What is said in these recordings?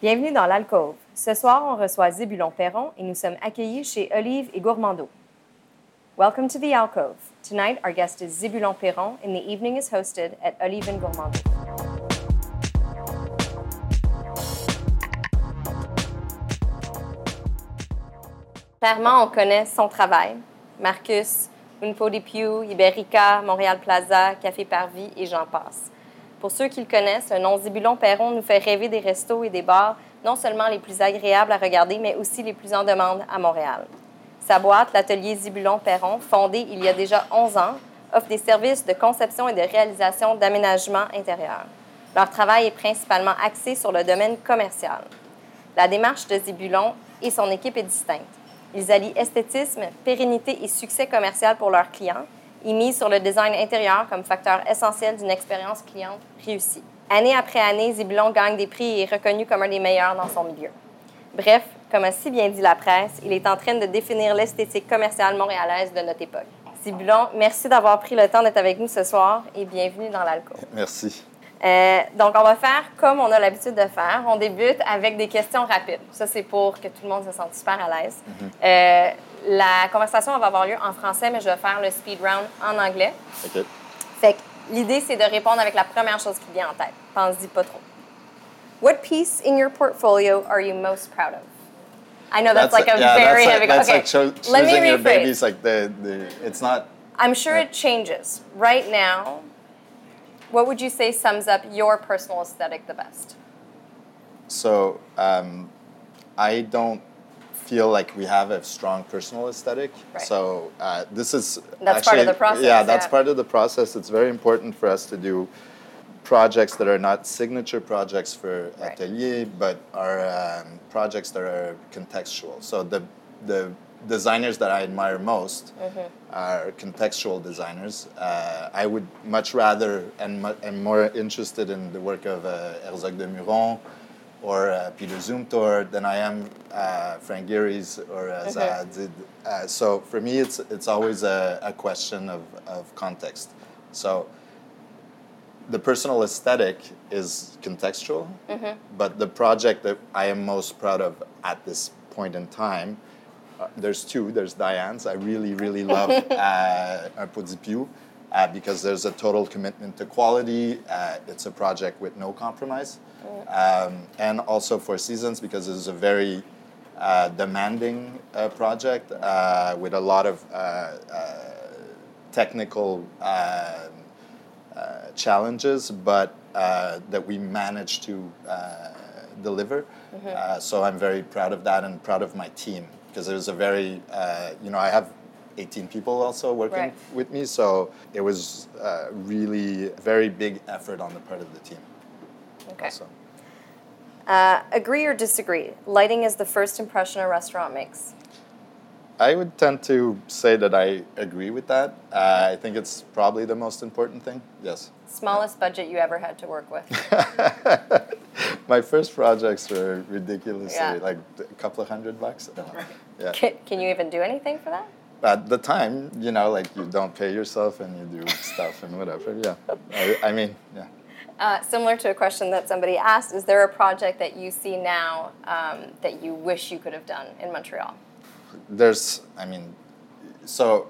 Bienvenue dans l'Alcôve. Ce soir, on reçoit Zébulon Perron et nous sommes accueillis chez Olive et Gourmando. Welcome to the Alcove. Tonight, our guest is Zébulon Perron, and the evening is hosted at Olive and Gourmando. Clairement, on connaît son travail. Marcus, Unpo Iberica, Montréal Plaza, Café Parvis et j'en passe. Pour ceux qui le connaissent, le nom Zébulon Perron nous fait rêver des restos et des bars, non seulement les plus agréables à regarder, mais aussi les plus en demande à Montréal. Sa boîte, l'atelier Zébulon Perron, fondé il y a déjà 11 ans, offre des services de conception et de réalisation d'aménagement intérieur. Leur travail est principalement axé sur le domaine commercial. La démarche de Zébulon et son équipe est distincte. Ils allient esthétisme, pérennité et succès commercial pour leurs clients et misent sur le design intérieur comme facteur essentiel d'une expérience cliente réussie. Année après année, Zébulon gagne des prix et est reconnu comme un des meilleurs dans son milieu. Bref, comme a si bien dit la presse, il est en train de définir l'esthétique commerciale montréalaise de notre époque. Zébulon, merci d'avoir pris le temps d'être avec nous ce soir et bienvenue dans l'Alcool. Merci. Euh, donc, on va faire comme on a l'habitude de faire. On débute avec des questions rapides. Ça, c'est pour que tout le monde se sente super à l'aise. Euh, la conversation va avoir lieu en français, mais je vais faire le speed round en anglais. OK. Fait que l'idée, c'est de répondre avec la première chose qui vient en tête. Pense-y pas trop. What piece in your portfolio are you most proud of? I know that's, like a yeah, very that's heavy. like, that's okay, like cho- let me choosing your rephrase. babies. Like the, the it's not. I'm sure Yeah. it changes. Right now, what would you say sums up your personal aesthetic the best? So um, I don't feel like we have a strong personal aesthetic. Right. So uh, this is That's part of actually- the process, Yeah, that's yeah. part of the process. It's very important for us to do projects that are not signature projects for Right. atelier, but are um, projects that are contextual. So the the designers that I admire most Mm-hmm. are contextual designers. Uh, I would much rather and mu- am more interested in the work of uh, Herzog de Muron or uh, Peter Zumthor than I am uh, Frank Gehry's or uh, Hadid. Uh, so for me, it's it's always a, a question of, of context. So the personal aesthetic is contextual, but the project that I am most proud of at this point in time, uh, there's two. There's Diane's. I really, really love uh, Un Pot uh, because there's a total commitment to quality. Uh, it's a project with no compromise. Um, and also Four Seasons, because it's a very uh, demanding uh, project uh, with a lot of uh, uh, technical challenges, but uh, that we managed to uh, deliver. Uh, so I'm very proud of that and proud of my team because it was a very, uh, you know, I have 18 people also working Right. with me, so it was uh, really a very big effort on the part of the team. Okay. Also. Uh, agree or disagree? Lighting is the first impression a restaurant makes. I would tend to say that I agree with that. Uh, I think it's probably the most important thing. Yes. Smallest budget you ever had to work with. My first projects were ridiculously Yeah. like a couple of hundred bucks. Yeah. can, can you even do anything for that? At the time, you know, like you don't pay yourself and you do stuff and whatever. Yeah. I, I mean, yeah. Uh, similar to a question that somebody asked, is there a project that you see now um, that you wish you could have done in Montreal? There's, I mean, so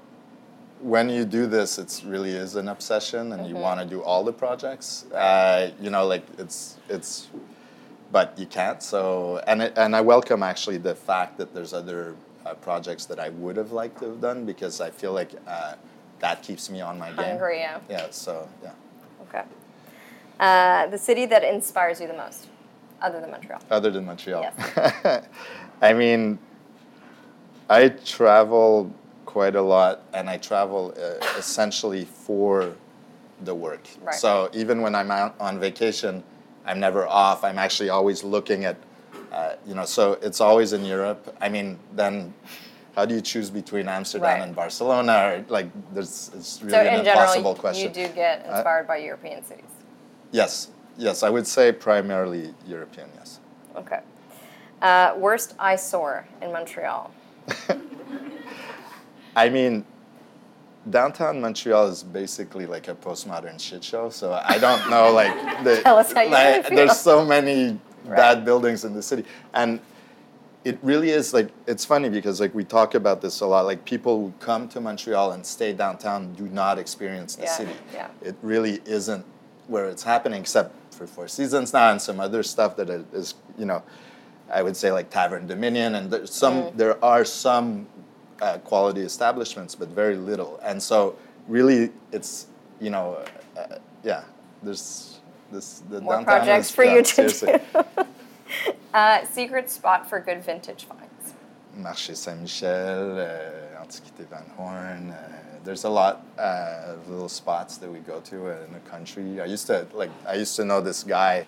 when you do this, it really is an obsession, and you want to do all the projects. Uh, you know, like it's it's, but you can't. So and it, and I welcome actually the fact that there's other uh, projects that I would have liked to have done because I feel like uh, that keeps me on my game. Hungry, yeah. Yeah. So yeah. Okay. Uh, the city that inspires you the most, other than Montreal? Other than Montreal. Yes. I mean, I travel quite a lot, and I travel uh, essentially for the work. Right. So even when I'm out on vacation, I'm never off. I'm actually always looking at, uh, you know, so it's always in Europe. I mean, then how do you choose between Amsterdam Right. and Barcelona? Or, like, there's it's really so, an in impossible general, question. you do get inspired by European cities. Yes, yes, I would say primarily European. Yes. Okay. Uh, worst eyesore in Montreal? I mean, downtown Montreal is basically like a postmodern shit show. So I don't know, like, the, Tell us how you like, really there's so many bad buildings in the city. And it really is like it's funny because like we talk about this a lot. Like people who come to Montreal and stay downtown do not experience the Yeah, city. yeah. It really isn't where it's happening, except for Four Seasons now and some other stuff that is you know, I would say like Tavern Dominion and there's some Mm. there are some uh, quality establishments, but very little. And so really, it's you know, uh, yeah, there's this the More downtown projects is- for yeah, you to seriously. do. uh, secret spot for good vintage finds. Marché Saint-Michel, uh, Antiquité Van Horn. Uh, there's a lot uh, of little spots that we go to in the country. I used to like I used to know this guy,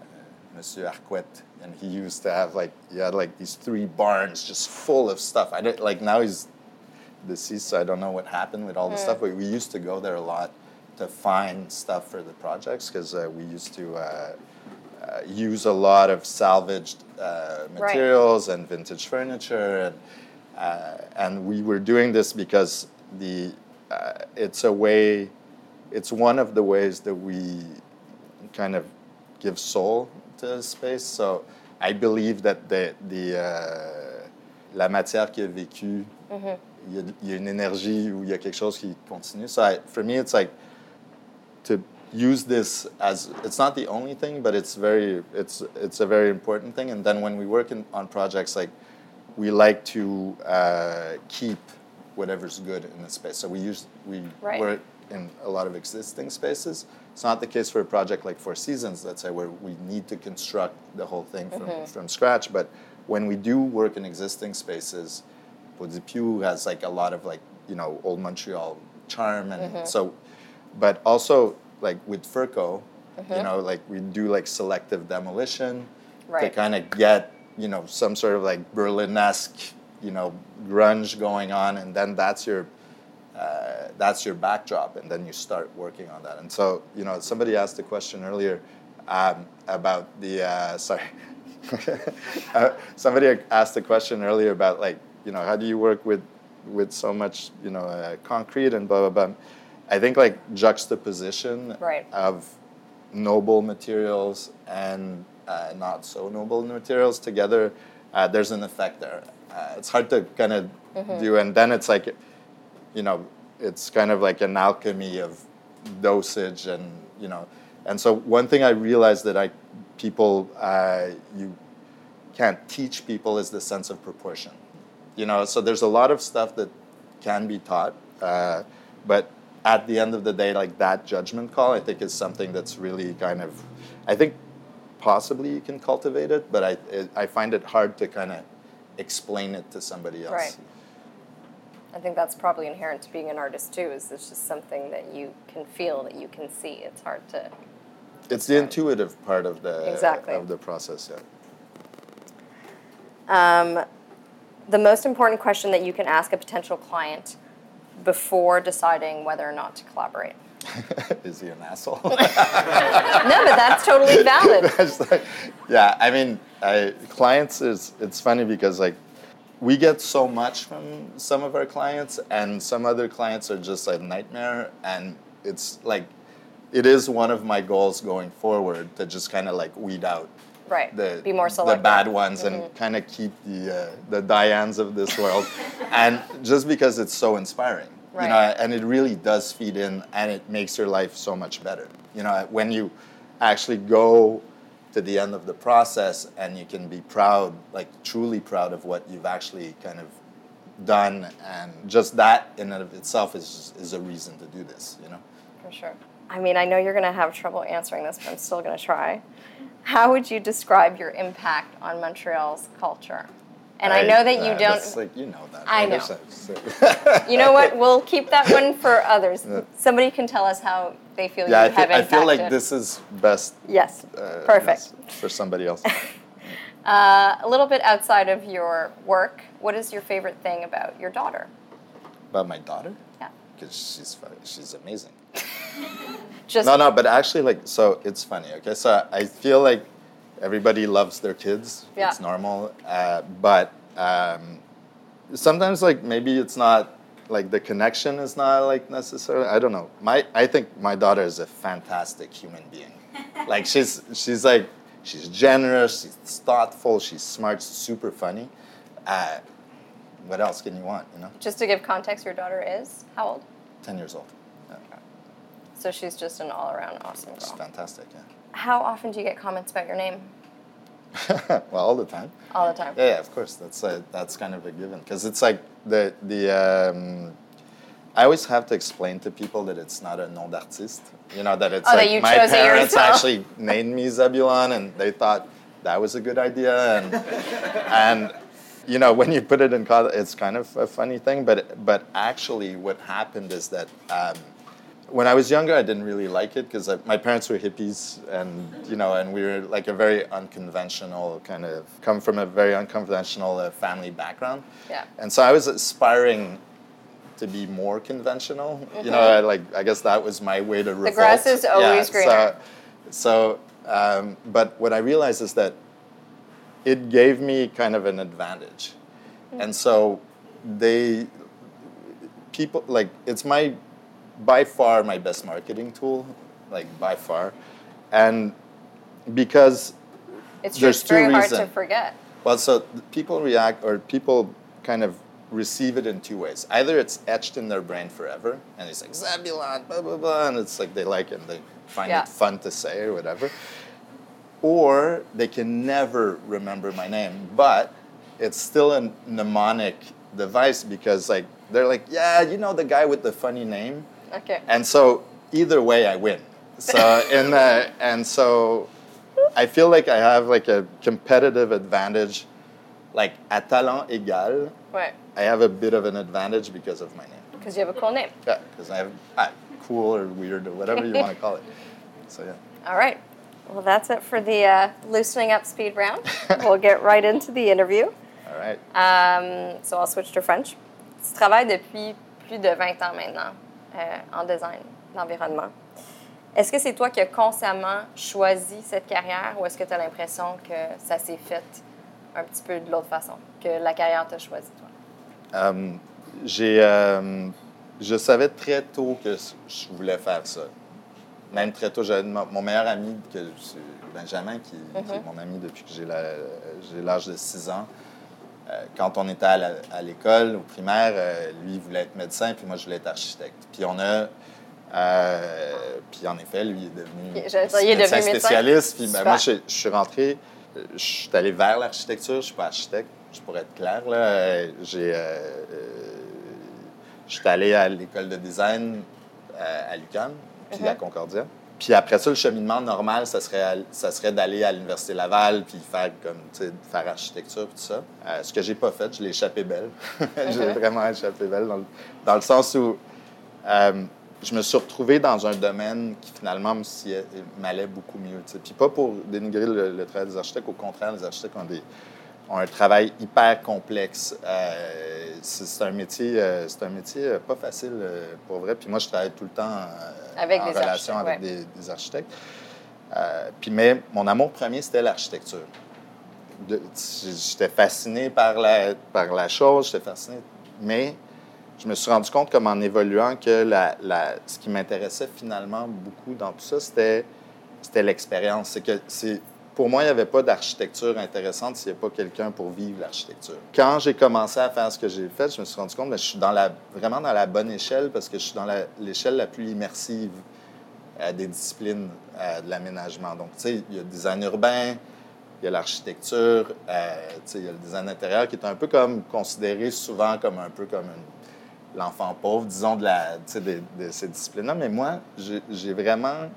uh, Monsieur Arquette, and he used to have like he had like these three barns just full of stuff. I don't like now he's deceased, so I don't know what happened with all the stuff. But we used to go there a lot to find stuff for the projects because uh, we used to. Uh, uh, use a lot of salvaged uh, Right. materials and vintage furniture, and uh, and we were doing this because the uh, it's a way, it's one of the ways that we kind of give soul to space. So I believe that the the uh, la matière qui a vécu, il y, a, il y a une énergie ou il y a quelque chose qui continue. So I, for me, it's like to use this as it's not the only thing, but it's very it's it's a very important thing. And then when we work in, on projects, like we like to uh, keep whatever's good in the space. So we use we Right. work in a lot of existing spaces. It's not the case for a project like Four Seasons, let's say, where we need to construct the whole thing from, from scratch. But when we do work in existing spaces, Podipiu has like a lot of like you know old Montreal charm, and so, but also like with Furco, you know, like we do like selective demolition to kind of get you know some sort of like Berlin-esque you know grunge going on, and then that's your uh, that's your backdrop, and then you start working on that. And so, you know, somebody asked a question earlier um, about the uh, sorry. uh, somebody asked a question earlier about like, you know, how do you work with with so much, you know, uh, concrete and blah blah blah. I think like juxtaposition Right. of noble materials and uh, not so noble materials together, uh, there's an effect there. Uh, it's hard to kind of do, and then it's like, you know, it's kind of like an alchemy of dosage, and you know, and so one thing I realized that I people uh, you can't teach people is the sense of proportion. You know, so there's a lot of stuff that can be taught, uh, but at the end of the day, like that judgment call, I think is something that's really kind of, I think possibly you can cultivate it, but I it, I find it hard to kind of explain it to somebody else. Right. I think that's probably inherent to being an artist too. Is it's just something that you can feel, that you can see. It's hard to. It's the intuitive part of the Exactly. of the process. Yeah. Um, the most important question that you can ask a potential client before deciding whether or not to collaborate. is he an asshole? No, but that's totally valid. It's like- yeah, I mean, I, clients is it's funny because like we get so much from some of our clients, and some other clients are just a nightmare, and it's like it is one of my goals going forward to just kind of like weed out Right. the Be more the selective. Mm-hmm. bad ones and kind of keep the uh, the Dianes of this world, and just because it's so inspiring, you know, and it really does feed in, and it makes your life so much better. You know, when you actually go to the end of the process and you can be proud, like truly proud of what you've actually kind of done, and just that in and of itself is is a reason to do this. You know. For sure. I mean, I know you're going to have trouble answering this, but I'm still going to try. How would you describe your impact on Montreal's culture? And I, know that you uh, don't. like you know that. I know. You know what? We'll keep that one for others. Somebody can tell us how they feel Yeah, I, you have thi- I feel like this is best. Yes. Uh, Perfect. yes, for somebody else. Uh, a little bit outside of your work, what is your favorite thing about your daughter? About my daughter, Yeah. because she's she's amazing. Just No, no, but actually, like, so it's funny. Okay, so I feel like everybody loves their kids. Yeah. It's normal, uh, but um, sometimes, like, maybe it's not like the connection is not like necessarily. I don't know. My I think my daughter is a fantastic human being. like she's she's like she's generous, she's thoughtful, she's smart, super funny. Uh, what else can you want, you know? Just to give context, your daughter is how old? 10 years old. So she's just an all around awesome It's girl. fantastic, yeah. How often do you get comments about your name? well, all the time. All the time. Yeah, yeah, of course. That's uh, that's kind of a given because it's like the the. Um, I always have to explain to people that it's not a nom d'artiste. You know that it's Oh, that like you my parents actually named me Zebulon, and they thought that was a good idea, and and you know when you put it in context, it's kind of a funny thing. But but actually, what happened is that. Um, when I was younger, I didn't really like it because my parents were hippies, and you know, and we were like a very unconventional kind of come from a very unconventional uh, family background. Yeah. And so I was aspiring to be more conventional. You know, I, like I guess that was my way to revolt. Mm-hmm. grass is always greener. So, so um, but what I realized is that it gave me kind of an advantage, Mm. and so they people like it's my by far my best marketing tool, like by far, and because It's. There's It's very two hard to forget. well, so people react or people kind of receive it in two ways. Either it's etched in their brain forever, and it's like Zebulon, blah blah blah, and it's like they like it, and they find Yeah. it fun to say or whatever. Or they can never remember my name, but it's still a mnemonic device because like they're like, yeah, you know the guy with the funny name, Okay. and so either way I win. So in the, and so I feel like I have like a competitive advantage, like à talent égal. Ouais. I have a bit of an advantage because of my name. Because you have a cool name. Yeah, because I have ah, cool or weird or whatever you want to call it. So yeah. All right. Well, that's it for the uh, loosening up speed round. we'll get right into the interview. All right. Um, so I'll switch to French. Tu travailles depuis plus de 20 ans maintenant en design d'environnement. Est-ce que c'est toi qui as consciemment choisi cette carrière ou est-ce que tu as l'impression que ça s'est fait un petit peu de l'autre façon, que la carrière t'a choisi toi? Euh, j'ai, euh, je savais très tôt que je voulais faire ça. Même très tôt, j'avais mon meilleur ami, que c'est Benjamin, qui, qui est mon ami depuis que j'ai l'âge de 6 ans. Euh, quand on était à l'école, au primaire, euh, lui, il voulait être médecin, puis moi, je voulais être architecte. Puis on a... euh, puis en effet, lui, il est devenu, il est devenu médecin. spécialiste. Puis ben, moi, je, je suis rentré, je suis allé vers l'architecture. Je suis pas architecte, je pourrais être clair. Là. J'ai, je suis allé à l'école de design à l'UQAM, puis à Concordia. Puis après ça, le cheminement normal, ça serait, ça serait d'aller à l'Université Laval, puis faire comme, faire architecture, tout ça. Euh, ce que j'ai pas fait, je l'ai échappé belle. j'ai Mhm. vraiment échappé belle, dans le, dans le sens où euh, je me suis retrouvé dans un domaine qui finalement m'allait beaucoup mieux. Puis pas pour dénigrer le, le travail des architectes, au contraire, les architectes ont, des, ont un travail hyper complexe. Euh, c'est un métier, c'est un métier pas facile pour vrai. Puis moi, je travaille tout le temps Avec en des relation architectes, avec des, des architectes. Euh, puis mais mon amour premier, c'était l'architecture. J'étais fasciné par la, par la chose, j'étais fasciné. Mais je me suis rendu compte, comme en évoluant, que la, la- ce qui m'intéressait finalement beaucoup dans tout ça, c'était, c'était l'expérience. C'est que c'est, pour moi, il n'y avait pas d'architecture intéressante s'il n'y avait pas quelqu'un pour vivre l'architecture. Quand j'ai commencé à faire ce que j'ai fait, je me suis rendu compte que je suis dans la, vraiment dans la bonne échelle parce que je suis dans la- l'échelle la plus immersive des disciplines de l'aménagement. Donc, tu sais, il y a le design urbain, il y a l'architecture, euh, tu sais, il y a le design intérieur qui est un peu comme considéré souvent comme un peu comme l'enfant pauvre, disons, de, la, de, de ces disciplines-là. Mais moi, j'ai j'ai vraiment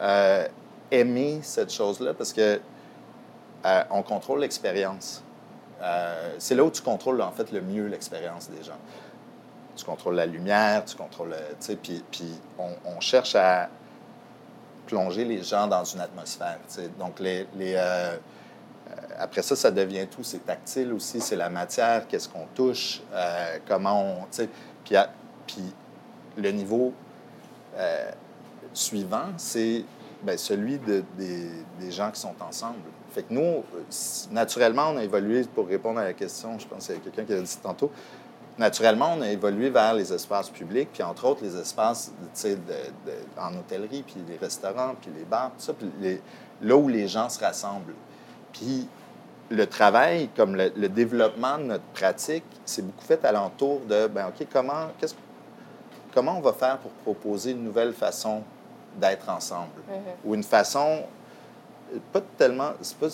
euh, aimé cette chose-là parce que euh, on contrôle l'expérience. Euh, c'est là où tu contrôles en fait le mieux l'expérience des gens. Tu contrôles la lumière, tu contrôles, euh, tu sais, puis, on, on cherche à plonger les gens dans une atmosphère. tu sais. Donc, les, les, après ça, ça devient tout. C'est tactile aussi, c'est la matière, qu'est-ce qu'on touche, comment on. Puis, le niveau suivant, c'est ben, celui de- des, des gens qui sont ensemble. Fait que nous, euh, naturellement, on a évolué, pour répondre à la question, je pense qu'il y a quelqu'un qui l'a dit tantôt, naturellement, on a évolué vers les espaces publics, puis entre autres les espaces en hôtellerie, puis les restaurants, puis les bars, tout ça. Puis là où les gens se rassemblent. Puis le travail, comme le, développement de notre pratique, c'est beaucoup fait alentour de, ben OK, comment, comment on va faire pour proposer une nouvelle façon d'être ensemble? Ou une façon, pas tellement, c'est pas,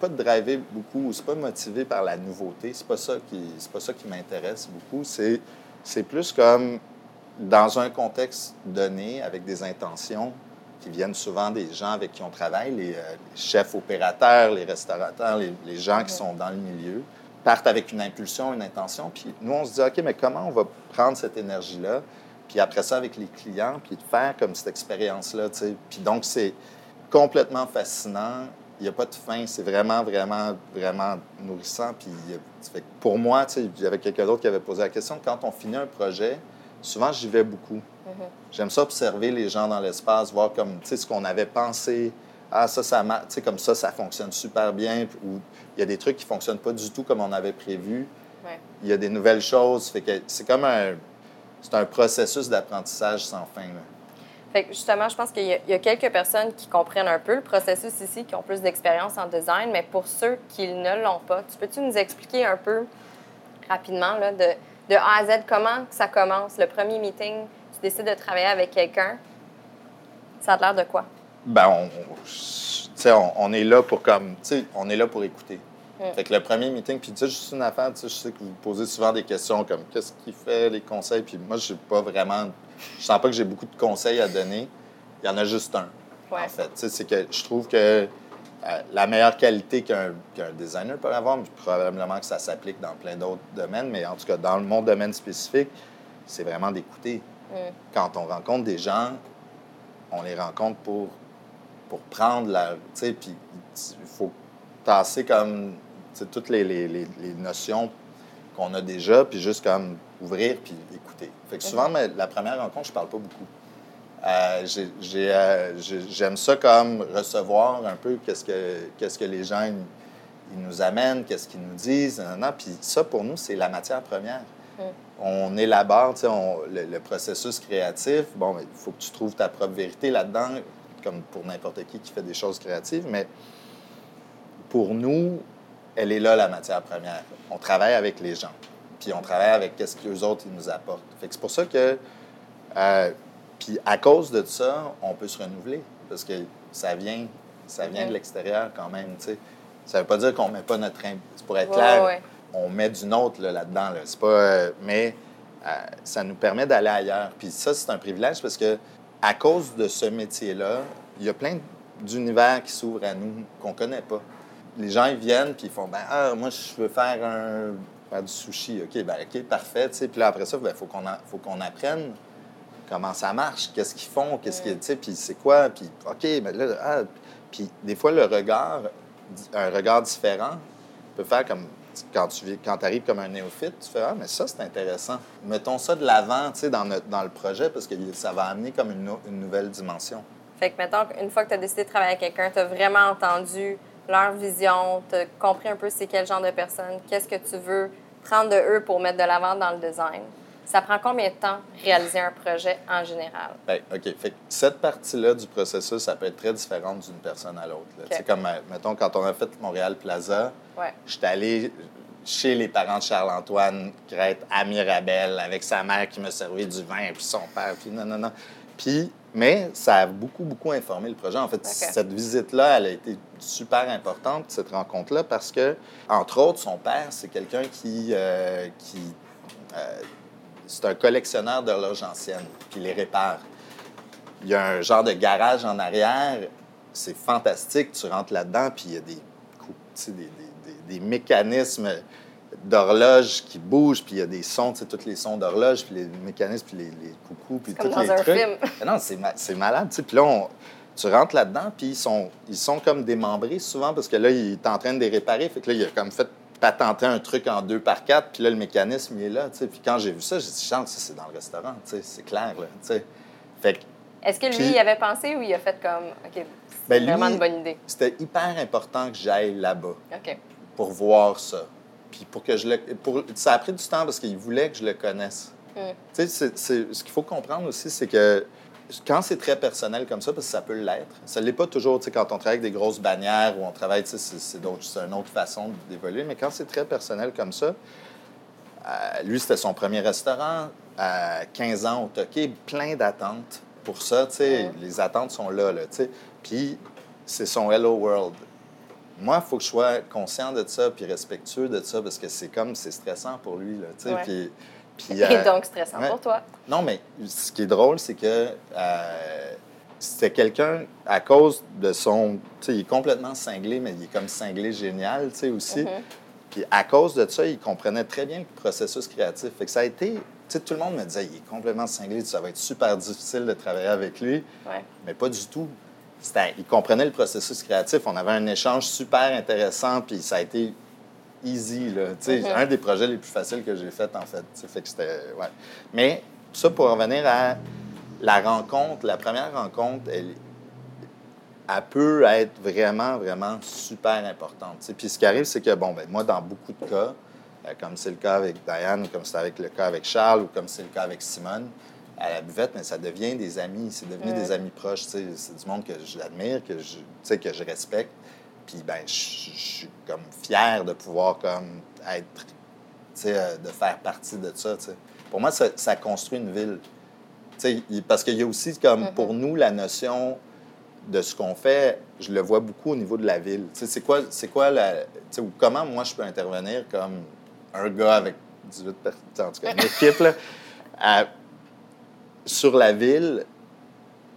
pas de driver beaucoup, c'est pas motivé par la nouveauté, c'est pas ça qui, c'est pas ça qui m'intéresse beaucoup, c'est, c'est plus comme dans un contexte donné, avec des intentions qui viennent souvent des gens avec qui on travaille, les, euh, les chefs opérateurs, les restaurateurs, les, les gens qui sont dans le milieu, partent avec une impulsion, une intention. Puis nous, on se dit, OK, mais comment on va prendre cette énergie-là, puis après ça, avec les clients, puis de faire comme cette expérience-là. Puis donc, c'est complètement fascinant. Il n'y a pas de fin. C'est vraiment, vraiment, vraiment nourrissant. Puis pour moi, il y avait quelqu'un d'autre qui avait posé la question. Quand on finit un projet, souvent, j'y vais beaucoup. J'aime ça observer les gens dans l'espace, voir comme, ce qu'on avait pensé. Ah, ça, ça marche. Tu sais, comme ça, ça fonctionne super bien. Ou il y a des trucs qui ne fonctionnent pas du tout comme on avait prévu. Ouais. Il y a des nouvelles choses. Fait que c'est comme un... C'est un processus d'apprentissage sans fin. là. Fait que justement, je pense qu'il y, a- il y a quelques personnes qui comprennent un peu le processus ici, qui ont plus d'expérience en design, mais pour ceux qui ne l'ont pas, tu peux-tu nous expliquer un peu rapidement là, de, de A à Z comment ça commence, le premier meeting, tu décides de travailler avec quelqu'un, ça a l'air de quoi? Ben, on, on- on, est là pour comme, tu sais, on est là pour écouter. Mm. Fait que le premier meeting, puis tu sais, juste une affaire, tu sais, je sais que vous posez souvent des questions comme qu'est-ce qui fait les conseils, puis moi, je pas vraiment, je sens pas que j'ai beaucoup de conseils à donner. Il y en a juste un, Ouais. en fait. C'est que je trouve que euh, la meilleure qualité qu'un qu'un designer peut avoir, puis probablement que ça s'applique dans plein d'autres domaines, mais en tout cas, dans mon domaine spécifique, c'est vraiment d'écouter. Mm. Quand on rencontre des gens, on les rencontre pour, pour prendre la. Tu sais, puis il faut tasser comme toutes les, les- les- les notions qu'on a déjà, puis juste comme ouvrir puis écouter. Fait que souvent, mais la première rencontre, je parle pas beaucoup. Euh, euh, j'ai- J'aime ça comme recevoir un peu qu'est-ce que, qu'est-ce que les gens ils, nous amènent, qu'est-ce qu'ils nous disent. Puis ça, pour nous, c'est la matière première. On élabore on- le, le processus créatif. Bon, il faut que tu trouves ta propre vérité là-dedans, comme pour n'importe qui qui fait des choses créatives. Mais pour nous, elle est là, la matière première. On travaille avec les gens. Puis on travaille avec qu'est-ce que les autres ils nous apportent. Fait que c'est pour ça que euh, puis à cause de ça, on peut se renouveler parce que ça vient, ça vient de l'extérieur quand même. tu sais. Ça veut pas dire qu'on met pas notre pour être clair, ouais. on met du nôtre là, là-dedans. Là. C'est pas, euh, mais euh, ça nous permet d'aller ailleurs. Puis ça, c'est un privilège parce que à cause de ce métier-là, il y a plein d'univers qui s'ouvrent à nous qu'on connaît pas. Les gens ils viennent puis ils font ben ah moi je veux faire un faire du sushi. OK, ben OK, parfait. Puis là après ça, il faut qu'on faut qu'on apprenne comment ça marche, qu'est-ce qu'ils font, qu'est-ce qu'ils, tu sais, puis c'est quoi, puis OK, mais là, ah, puis des fois, le regard, un regard différent peut faire comme, quand tu quand arrives comme un néophyte, tu fais, ah, mais ça, c'est intéressant. Mettons ça de l'avant, tu sais, dans, notre- dans le projet, parce que ça va amener comme une, une nouvelle dimension. Fait que maintenant, une fois que tu as décidé de travailler avec quelqu'un, tu as vraiment entendu leur vision, tu as compris un peu c'est quel genre de personne, qu'est-ce que tu veux prendre de eux pour mettre de l'avant dans le design. Ça prend combien de temps réaliser un projet en général? Ben, OK. Fait que cette partie-là du processus, ça peut être très différente d'une personne à l'autre. sais, comme, euh, mettons, quand on a fait Montréal Plaza, Ouais. J'étais allé chez les parents de Charles-Antoine Crête à Mirabel avec sa mère qui me servait du vin, puis son père, puis non, non, non. Puis, mais ça a beaucoup, beaucoup informé le projet. En fait, cette visite-là, elle a été super importante, cette rencontre-là, parce que, entre autres, son père, c'est quelqu'un qui, euh, qui euh, c'est un collectionneur d'horloges anciennes, puis il les répare. Il y a un genre de garage en arrière, c'est fantastique. Tu rentres là-dedans, puis il y a des, cou- tu sais, des, des- des- des mécanismes d'horloge qui bougent, puis il y a des sons, tu sais, tous les sons d'horloge, puis les mécanismes, puis les, les coucous, puis tous dans les un trucs. film. Non, c'est ma- c'est malade, tu sais. Puis là, on- tu rentres là-dedans, puis ils sont, ils sont comme démembrés souvent, parce que là, il est en train de les réparer. Fait que là, il a comme fait patenter un truc en deux par quatre, puis là, le mécanisme, il est là, tu sais. Puis quand j'ai vu ça, j'ai dit, chance, ça, c'est dans le restaurant, tu sais, c'est clair, là, tu sais. Fait que Est-ce que lui, Puis- il avait pensé ou il a fait comme, OK, c'est Ben, lui- vraiment une bonne idée? c'était hyper important que j'aille là-bas OK. pour voir ça. Puis pour que je le... Pour, ça a pris du temps parce qu'il voulait que je le connaisse. Mm. Tu sais, c'est- c'est- ce qu'il faut comprendre aussi, c'est que quand c'est très personnel comme ça, parce que ça peut l'être, ça ne l'est pas toujours, tu sais, quand on travaille avec des grosses bannières ou on travaille, tu sais, c'est, c'est, d'autres- c'est une autre façon d'évoluer, mais quand c'est très personnel comme ça, euh, lui, c'était son premier restaurant, à 15 ans au Toqué, plein d'attentes pour ça, tu sais, Ouais. les attentes sont là, là, tu sais. Puis c'est son Hello World. Moi, il faut que je sois conscient de ça, puis respectueux de ça, parce que c'est comme, c'est stressant pour lui, là, tu sais, Ouais. puis... puis, Et euh, donc, stressant ouais. pour toi. non, mais ce qui est drôle, c'est que euh, c'était quelqu'un, à cause de son. Tu sais, il est complètement cinglé, mais il est comme cinglé génial, tu sais, aussi. Mhm. Puis à cause de ça, il comprenait très bien le processus créatif. Fait que ça a été. Tu sais, tout le monde me disait, il est complètement cinglé, ça va être super difficile de travailler avec lui. Ouais. Mais pas du tout. C'était- il comprenait le processus créatif. On avait un échange super intéressant, puis ça a été easy. Là. Mhm. Un des projets les plus faciles que j'ai fait, en fait. Fait que ouais. Mais ça, pour revenir à la rencontre, la première rencontre, elle, elle peut être vraiment, vraiment super importante. tu sais. Puis ce qui arrive, c'est que, bon, ben, moi, dans beaucoup de cas, euh, comme c'est le cas avec Diane, ou comme c'est avec le cas avec Charles, ou comme c'est le cas avec Simone, à la buvette, mais ça devient des amis, c'est devenu des amis proches. C'est du monde que j'admire, que je, que je respecte. Puis, ben, je suis comme fier de pouvoir comme être, tu sais, euh, de faire partie de ça. Pour moi, ça, ça construit une ville. Parce qu'il y a aussi comme Mhm. pour nous la notion de ce qu'on fait, je le vois beaucoup au niveau de la ville. C'est quoi, c'est quoi la, ou comment moi je peux intervenir comme un gars avec 18 personnes, en tout cas une équipe là, à- sur la ville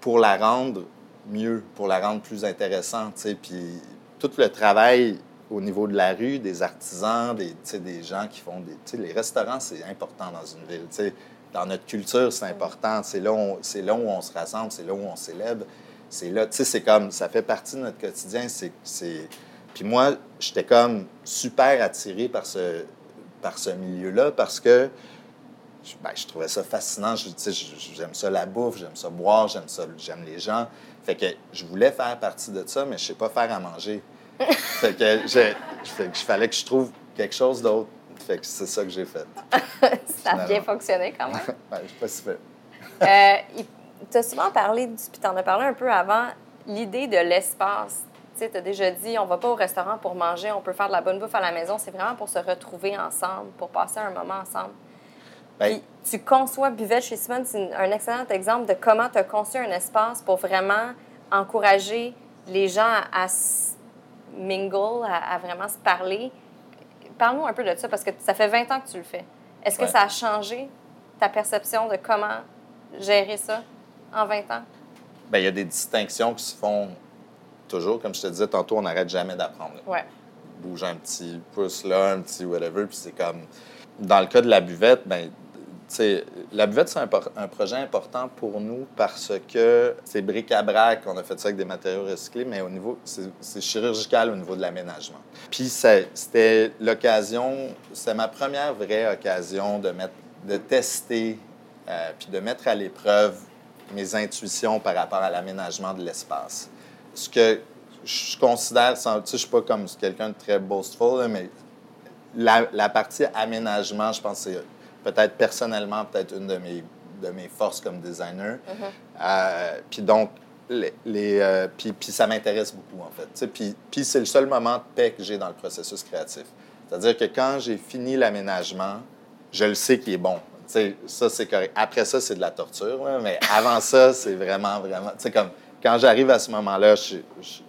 pour la rendre mieux, pour la rendre plus intéressante, tu sais, puis tout le travail au niveau de la rue, des artisans, des, des gens qui font des... Les restaurants, c'est important dans une ville. Dans notre culture, c'est important. C'est là, là où on se rassemble, c'est là où on célèbre. C'est là, tu sais, c'est comme... Ça fait partie de notre quotidien. C'est- Puis moi, j'étais comme super attiré par ce, par ce milieu-là parce que je, ben, je trouvais ça fascinant. J'aime ça la bouffe, j'aime ça boire, j'aime ça, j'aime les gens. Fait que je voulais faire partie de ça, mais je sais pas faire à manger. fait que je, fallait que je trouve quelque chose d'autre. Fait que c'est ça que j'ai fait. ça a bien fonctionné quand même. Ouais, je sais pas si fait. Euh, tu as souvent parlé, puis tu en as parlé un peu avant, l'idée de l'espace. Tu as déjà dit, on va pas au restaurant pour manger, on peut faire de la bonne bouffe à la maison. C'est vraiment pour se retrouver ensemble, pour passer un moment ensemble. Ben, Puis tu conçois Buvette chez Simone, c'est un excellent exemple de comment tu as conçu un espace pour vraiment encourager les gens à, à se mingle, à, à vraiment se parler. Parle-nous un peu de ça, parce que ça fait 20 ans que tu le fais. Est-ce que Ouais. ça a changé ta perception de comment gérer ça en 20 ans? ben, il y a des distinctions qui se font toujours. Comme je te disais tantôt, on n'arrête jamais d'apprendre. Ouais. bouge un petit pouce là, un petit whatever, puis c'est comme... Dans le cas de la buvette, ben, la buvette, c'est un, projet important pour nous parce que c'est bric-à-brac, on a fait ça avec des matériaux recyclés, mais au niveau, c'est c'est chirurgical au niveau de l'aménagement. Puis c'était l'occasion, c'était ma première vraie occasion de, mettre, de tester, euh, puis de mettre à l'épreuve mes intuitions par rapport à l'aménagement de l'espace. Ce que je considère, sans- je suis pas comme quelqu'un de très boastful, mais la, la partie aménagement, je pense que c'est peut-être personnellement, peut-être une de mes, de mes forces comme designer. Euh, puis donc, les, les, euh, puis, puis ça m'intéresse beaucoup, en fait. Puis, puis c'est le seul moment de paix que j'ai dans le processus créatif. C'est-à-dire que quand j'ai fini l'aménagement, je le sais qu'il est bon. Tu sais, ça, c'est correct. Après ça, c'est de la torture, là, mais avant ça, c'est vraiment, vraiment... Tu sais, comme quand j'arrive à ce moment-là, je- je-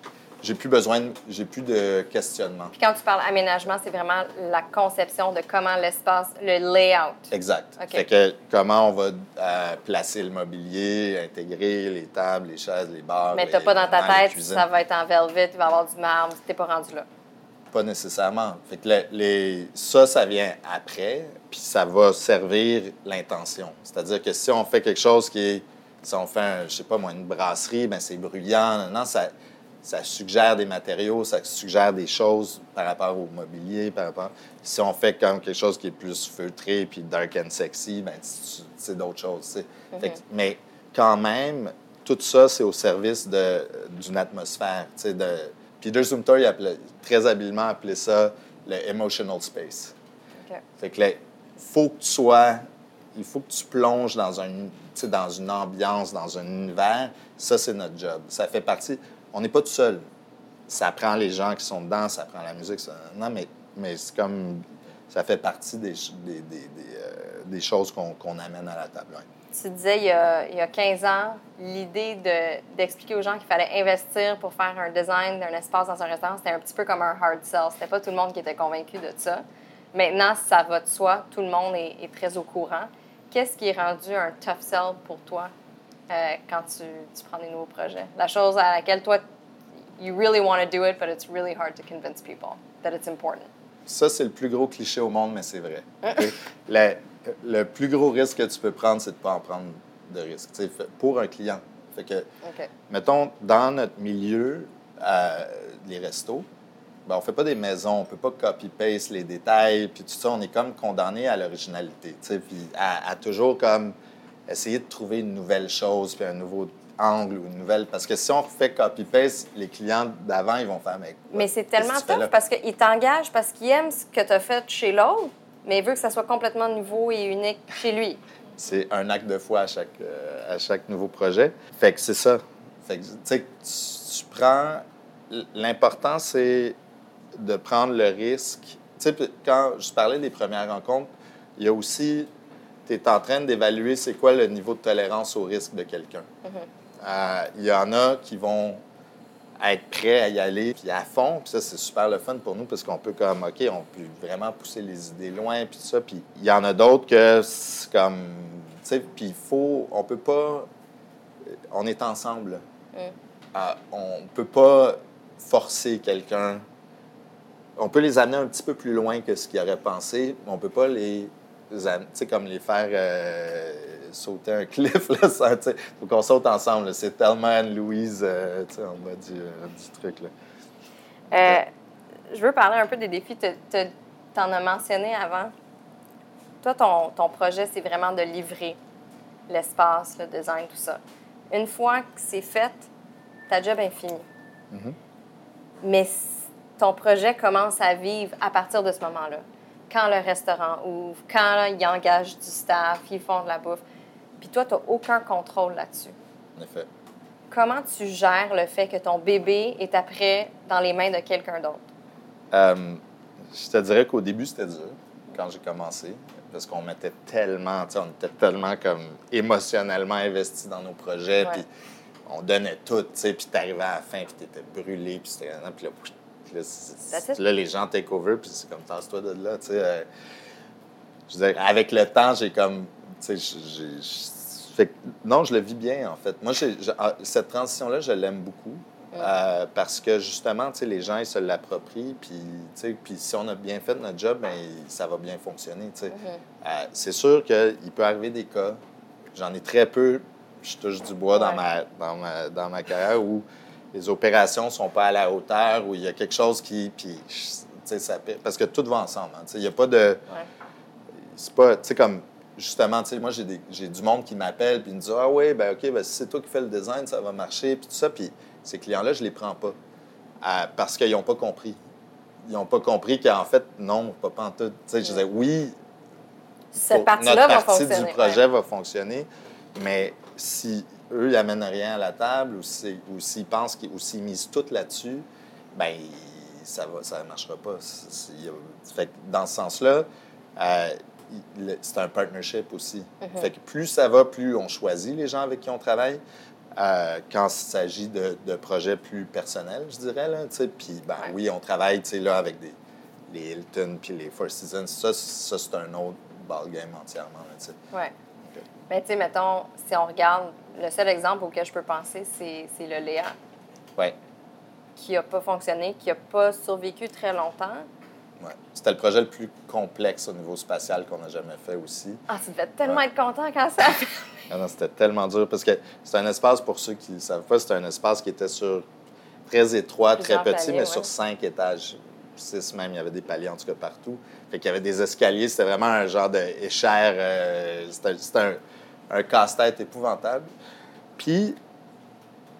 j'ai plus besoin, j'ai plus de questionnement. Puis quand tu parles aménagement, c'est vraiment la conception de comment l'espace, le layout. Exact. Fait que comment on va euh, placer le mobilier, intégrer les tables, les chaises, les barres. Mais n'as pas dans ta tête, ça va être en velvet, il va y avoir du marbre, tu n'es pas rendu là. Pas nécessairement. Fait que le- les, ça, ça vient après, puis ça va servir l'intention. C'est-à-dire que si on fait quelque chose qui est, si on fait, un, je sais pas moi, une brasserie, ben c'est bruyant, non, ça, ça suggère des matériaux, ça suggère des choses par rapport au mobilier, par rapport. Si on fait comme quelque chose qui est plus feutré puis dark and sexy, ben c'est d'autres choses. Fait que- mais quand même, tout ça, c'est au service d'une atmosphère. tu sais, De, Peter Zumthor, il appelait, très habilement appelé ça le emotional space. Fait que là, faut que tu sois il faut que tu plonges dans, un, dans une ambiance, dans un univers. Ça, c'est notre job. Ça fait partie. On n'est pas tout seul. Ça prend les gens qui sont dedans, ça prend la musique. non, mais, mais c'est comme. Ça fait partie des, des, des, des, euh, choses qu'on amène à la table. Tu disais il y a, il y a 15 ans, l'idée de- d'expliquer aux gens qu'il fallait investir pour faire un design d'un espace dans un restaurant, c'était un petit peu comme un hard sell. C'était pas tout le monde qui était convaincu de ça. Maintenant, ça va de soi, tout le monde est, est très au courant. Qu'est-ce qui est rendu un tough sell pour toi? Euh, quand tu, tu prends des nouveaux projets? La chose à laquelle toi, you really want to do it, but it's really hard to convince people that it's important. Ça, c'est le plus gros cliché au monde, mais c'est vrai. Le, le plus gros risque que tu peux prendre, c'est de ne pas en prendre de risque. Pour un client. Fait que, OK. mettons, dans notre milieu, euh, les restos, ben, on fait pas des maisons, on peut pas copy-paste les détails, puis tout ça, on est comme condamné à l'originalité, tu sais, puis à, à toujours comme essayer de trouver une nouvelle chose, puis un nouveau angle ou une nouvelle... Parce que si on fait copy-paste, les clients d'avant, ils vont faire... Mais, Mais c'est tellement là? tough parce qu'il t'engage parce qu'il aime ce que tu as fait chez l'autre, mais il veut que ça soit complètement nouveau et unique chez lui. C'est un acte de foi à chaque, euh, à chaque nouveau projet. Fait que c'est ça. Fait que, tu sais, tu, prends... L'important, c'est de prendre le risque. Tu sais, quand je parlais des premières rencontres, il y a aussi... Tu es en train d'évaluer c'est quoi le niveau de tolérance au risque de quelqu'un. Euh, Il y en a qui vont être prêts à y aller puis à fond. Puis ça, c'est super le fun pour nous parce qu'on peut comme, OK, on peut vraiment pousser les idées loin puis ça. Puis il y en a d'autres que c'est comme, tu sais, puis il faut, on peut pas, on est ensemble. là. Euh, on peut pas forcer quelqu'un. On peut les amener un petit peu plus loin que ce qu'ils auraient pensé, mais on peut pas les, sais, comme les faire euh, sauter un cliff. Là, ça, faut qu'on saute ensemble. C'est tellement Anne-Louise euh, tu sais, en bas du, euh, du truc. Là. Euh, je veux parler un peu des défis. Tu en as mentionné avant. Toi, ton, ton projet, c'est vraiment de livrer l'espace, le design, tout ça. Une fois que c'est fait, ta job est finie. Mhm. Mais ton projet commence à vivre à partir de ce moment-là. Quand le restaurant ouvre, quand ils engagent du staff, ils font de la bouffe. Puis toi, tu n'as aucun contrôle là-dessus. En effet. Comment tu gères le fait que ton bébé est après dans les mains de quelqu'un d'autre? Euh, je te dirais qu'au début, c'était dur quand j'ai commencé. Parce qu'on mettait tellement, tu sais, on était tellement comme émotionnellement investis dans nos projets. Puis on donnait tout, tu sais. Puis t'arrivais à la fin, puis t'étais brûlé. Puis c'était. Puis là, puis là, les gens take over, puis c'est comme, tasse-toi de là, tu sais. euh, je veux dire, avec le temps, j'ai comme. Tu sais, fait que- non, je le vis bien, en fait. Moi, cette transition-là, je l'aime beaucoup. euh, parce que justement, tu sais, les gens, ils se l'approprient. Puis, tu sais, puis si on a bien fait notre job, ben, ça va bien fonctionner. tu sais. Euh, c'est sûr qu'il peut arriver des cas, j'en ai très peu, je touche du bois dans, ma, dans, ma, dans ma carrière, où les opérations sont pas à la hauteur, où il y a quelque chose qui. Puis, ça, parce que tout va ensemble. hein, Il n'y a pas de. Ouais. C'est pas. Tu sais, comme. Justement, tu sais, moi, j'ai du monde qui m'appelle puis me dit Ah oui, ben OK, ben, si c'est toi qui fais le design, ça va marcher, puis tout ça. Puis ces clients-là, je les prends pas. Parce qu'ils n'ont pas compris. Ils n'ont pas compris qu'en fait, non, pas pantoute. Tu sais, je disais Oui, Cette partie-là va partie fonctionner. du projet ouais. va fonctionner, mais si eux, ils n'amènent rien à la table ou si- ou s'ils pensent qu'ils, ou s'ils misent tout là-dessus, ben ça va, ça marchera pas. Fait que dans ce sens-là, euh, c'est un partnership aussi. Mm-hmm. Fait que plus ça va, plus on choisit les gens avec qui on travaille. Euh, quand il s'agit de, de projets plus personnels, je dirais. Là, puis, ben, Ouais. oui, on travaille là, avec des, les Hilton puis les Four Seasons. Ça, ça c'est un autre ballgame entièrement. Là. Ouais. Mais tu sais, mettons, si on regarde, le seul exemple auquel je peux penser, c'est le Léa, Ouais, qui n'a pas fonctionné, qui n'a pas survécu très longtemps. ouais. C'était le projet le plus complexe au niveau spatial qu'on a jamais fait aussi. Ah, tu devais tellement Ouais. être content quand ça. Ah non, c'était tellement dur parce que c'est un espace, pour ceux qui ne savent pas, c'est un espace qui était sur très étroit, Plusieurs très petit, paliers, mais ouais. sur cinq étages. Six même, il y avait des paliers en tout cas partout. Fait qu'il y avait des escaliers, c'était vraiment un genre d'échelle. Euh, c'était c'était un, un casse-tête épouvantable. Puis,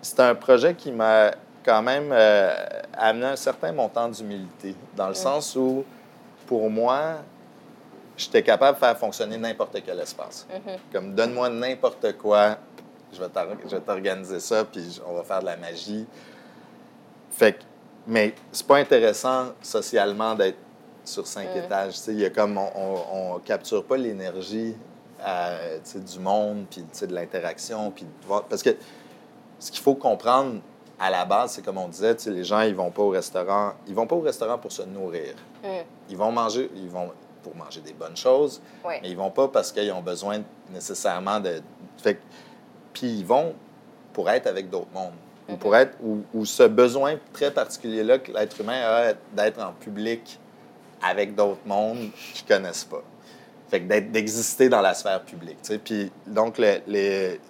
c'est un projet qui m'a quand même euh, amené un certain montant d'humilité, dans le sens où, pour moi, j'étais capable de faire fonctionner n'importe quel espace. Comme donne-moi n'importe quoi, je vais t'organiser ça, puis on va faire de la magie. Fait que, mais c'est pas intéressant socialement d'être sur cinq étages. tu sais. Il y a comme, on, on, on capture pas l'énergie du monde, puis de l'interaction, puis parce que ce qu'il faut comprendre à la base, c'est comme on disait, les gens ils vont pas au restaurant, ils vont pas au restaurant pour se nourrir. Mm. Ils vont manger, ils vont pour manger des bonnes choses, mais ils vont pas parce qu'ils ont besoin nécessairement de. Fait puis ils vont pour être avec d'autres mondes. Ou Mm-hmm. pour être. Ou, ou ce besoin très particulier-là que l'être humain a d'être en public avec d'autres mondes qui connaissent pas. Fait que d'exister dans la sphère publique. Puis donc, le- les,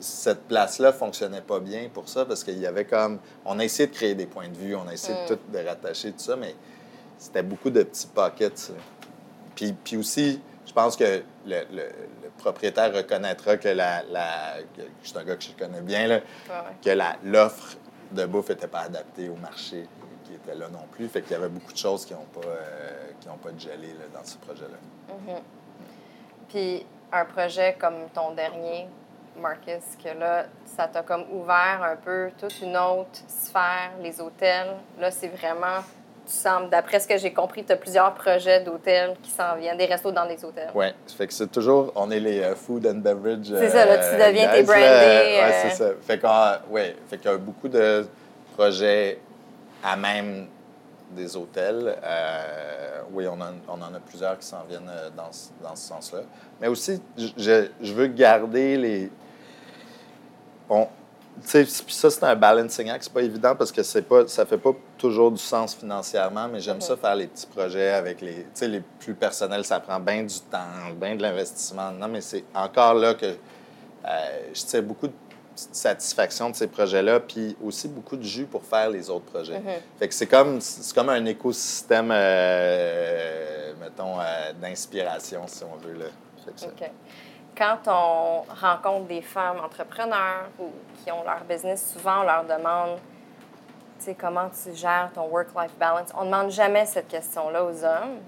cette place-là fonctionnait pas bien pour ça parce qu'il y avait comme. On a essayé de créer des points de vue, on a essayé Mm. de tout de rattacher, tout ça, mais c'était beaucoup de petits pockets. Puis, puis aussi, je pense que le, le- le propriétaire reconnaîtra que la. un gars que je connais bien, là, Ouais, ouais. que la- l'offre de bouffe n'était pas adaptée au marché qui était là non plus. Fait qu'il y avait beaucoup de choses qui n'ont pas, euh, qui ont pas gelé là, dans ce projet-là. Puis un projet comme ton dernier, Marcus, que là, ça t'a comme ouvert un peu toute une autre sphère, les hôtels. Là, c'est vraiment, tu sembles, d'après ce que j'ai compris, tu as plusieurs projets d'hôtels qui s'en viennent, des restos dans des hôtels. Oui, fait que c'est toujours, on est les euh, food and beverage. C'est ça, là, tu deviens tes brandés, euh. c'est ça. Fait ouais, fait qu'il y a beaucoup de projets à même des hôtels. Euh, oui, on, en- on en a plusieurs qui s'en viennent euh, dans, ce- dans ce sens-là. Mais aussi, je, veux garder les. On, tu sais, puis ça, c'est un balancing act. C'est pas évident parce que c'est pas, ça fait pas toujours du sens financièrement, mais j'aime ça faire les petits projets avec les, les plus personnels. Ça prend bien du temps, bien de l'investissement. Non, mais c'est encore là que euh, je tire beaucoup de satisfaction de ces projets-là, puis aussi beaucoup de jus pour faire les autres projets. Fait que c'est comme, c'est comme un écosystème, euh, mettons, euh, d'inspiration, si on veut. Là. Quand on rencontre des femmes entrepreneurs ou qui ont leur business, souvent on leur demande, tu sais, comment tu gères ton work-life balance? On ne demande jamais cette question-là aux hommes,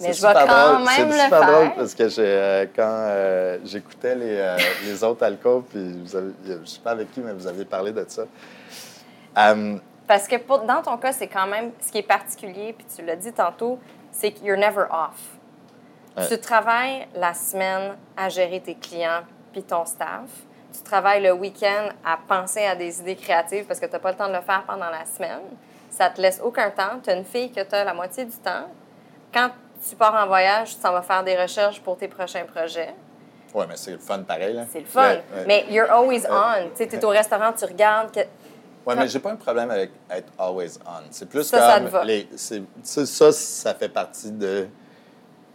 mais je vais quand drôle. même le C'est super faire. drôle parce que euh, quand euh, j'écoutais les, euh, les autres alcools, puis vous avez, je ne sais pas avec qui, mais vous aviez parlé de ça. Euh, Parce que pour- dans ton cas, c'est quand même ce qui est particulier, puis tu l'as dit tantôt, c'est que you're never off. Tu travailles la semaine à gérer tes clients puis ton staff. Tu travailles le week-end à penser à des idées créatives parce que tu n'as pas le temps de le faire pendant la semaine. Ça te laisse aucun temps. Tu as une fille que tu as la moitié du temps. Quand tu pars en voyage, tu s'en vas faire des recherches pour tes prochains projets. ouais, mais c'est le fun pareil. Là. C'est le fun. Ouais, ouais. Mais you're always on. Tu es au restaurant, tu regardes. Que... Oui, mais j'ai pas un problème avec être always on. C'est plus Ça, ça comme te va. les. c'est- Ça, ça, fait partie de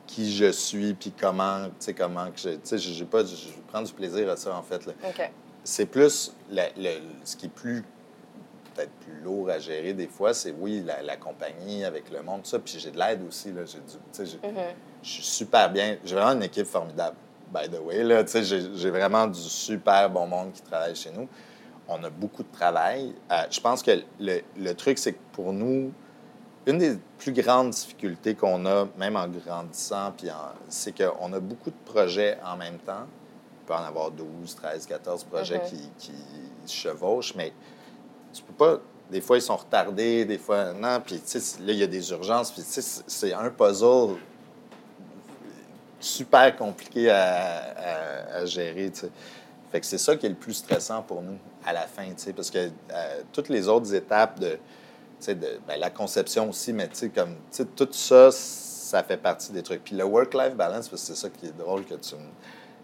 qui je suis, puis comment, tu sais, comment que je. Tu sais, j'ai pas. Je, je prends du plaisir à ça, en fait. là. OK. C'est plus. la- le- ce qui est plus. Peut-être plus lourd à gérer des fois, c'est oui, la, la compagnie avec le monde, tout ça. Puis j'ai de l'aide aussi. Là, j'ai du, Mm-hmm. Je suis super bien. J'ai vraiment une équipe formidable, by the way. Là, j'ai vraiment du super bon monde qui travaille chez nous. On a beaucoup de travail. Euh, je pense que le, le truc, c'est que pour nous, une des plus grandes difficultés qu'on a, même en grandissant, puis en- c'est qu'on a beaucoup de projets en même temps. On peut en avoir 12, 13, 14 projets Mhm. qui, qui se chevauchent, mais tu peux pas. Des fois, ils sont retardés, des fois, non. Puis, tu sais, là, il y a des urgences. Puis, tu sais, c'est- un puzzle super compliqué à, à- gérer, tu sais. Fait que c'est ça qui est le plus stressant pour nous à la fin, tu sais, parce que euh, toutes les autres étapes de, tu sais, de ben, la conception aussi, mais tu sais, comme, tu sais, tout ça, ça fait partie des trucs. Puis le work-life balance, parce que c'est ça qui est drôle que tu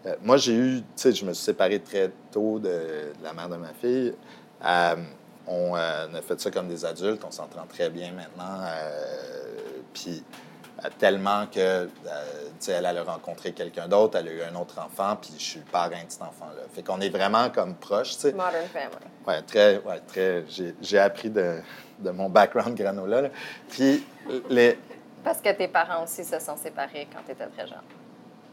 euh, moi, j'ai eu, tu sais, je me suis séparé très tôt de, de la mère de ma fille. Euh, on euh, a fait ça comme des adultes, on s'entend très bien maintenant. euh, puis euh, tellement que, euh, tu sais, elle allait rencontrer quelqu'un d'autre, elle a eu un autre enfant, puis je suis le parrain de cet enfant-là. Fait qu'on est vraiment comme proches, tu sais. Modern family. Ouais, très, ouais, très. J'ai, j'ai appris de, de mon background granola. là. Puis, les. Parce que tes parents aussi se sont séparés quand tu étais très jeune.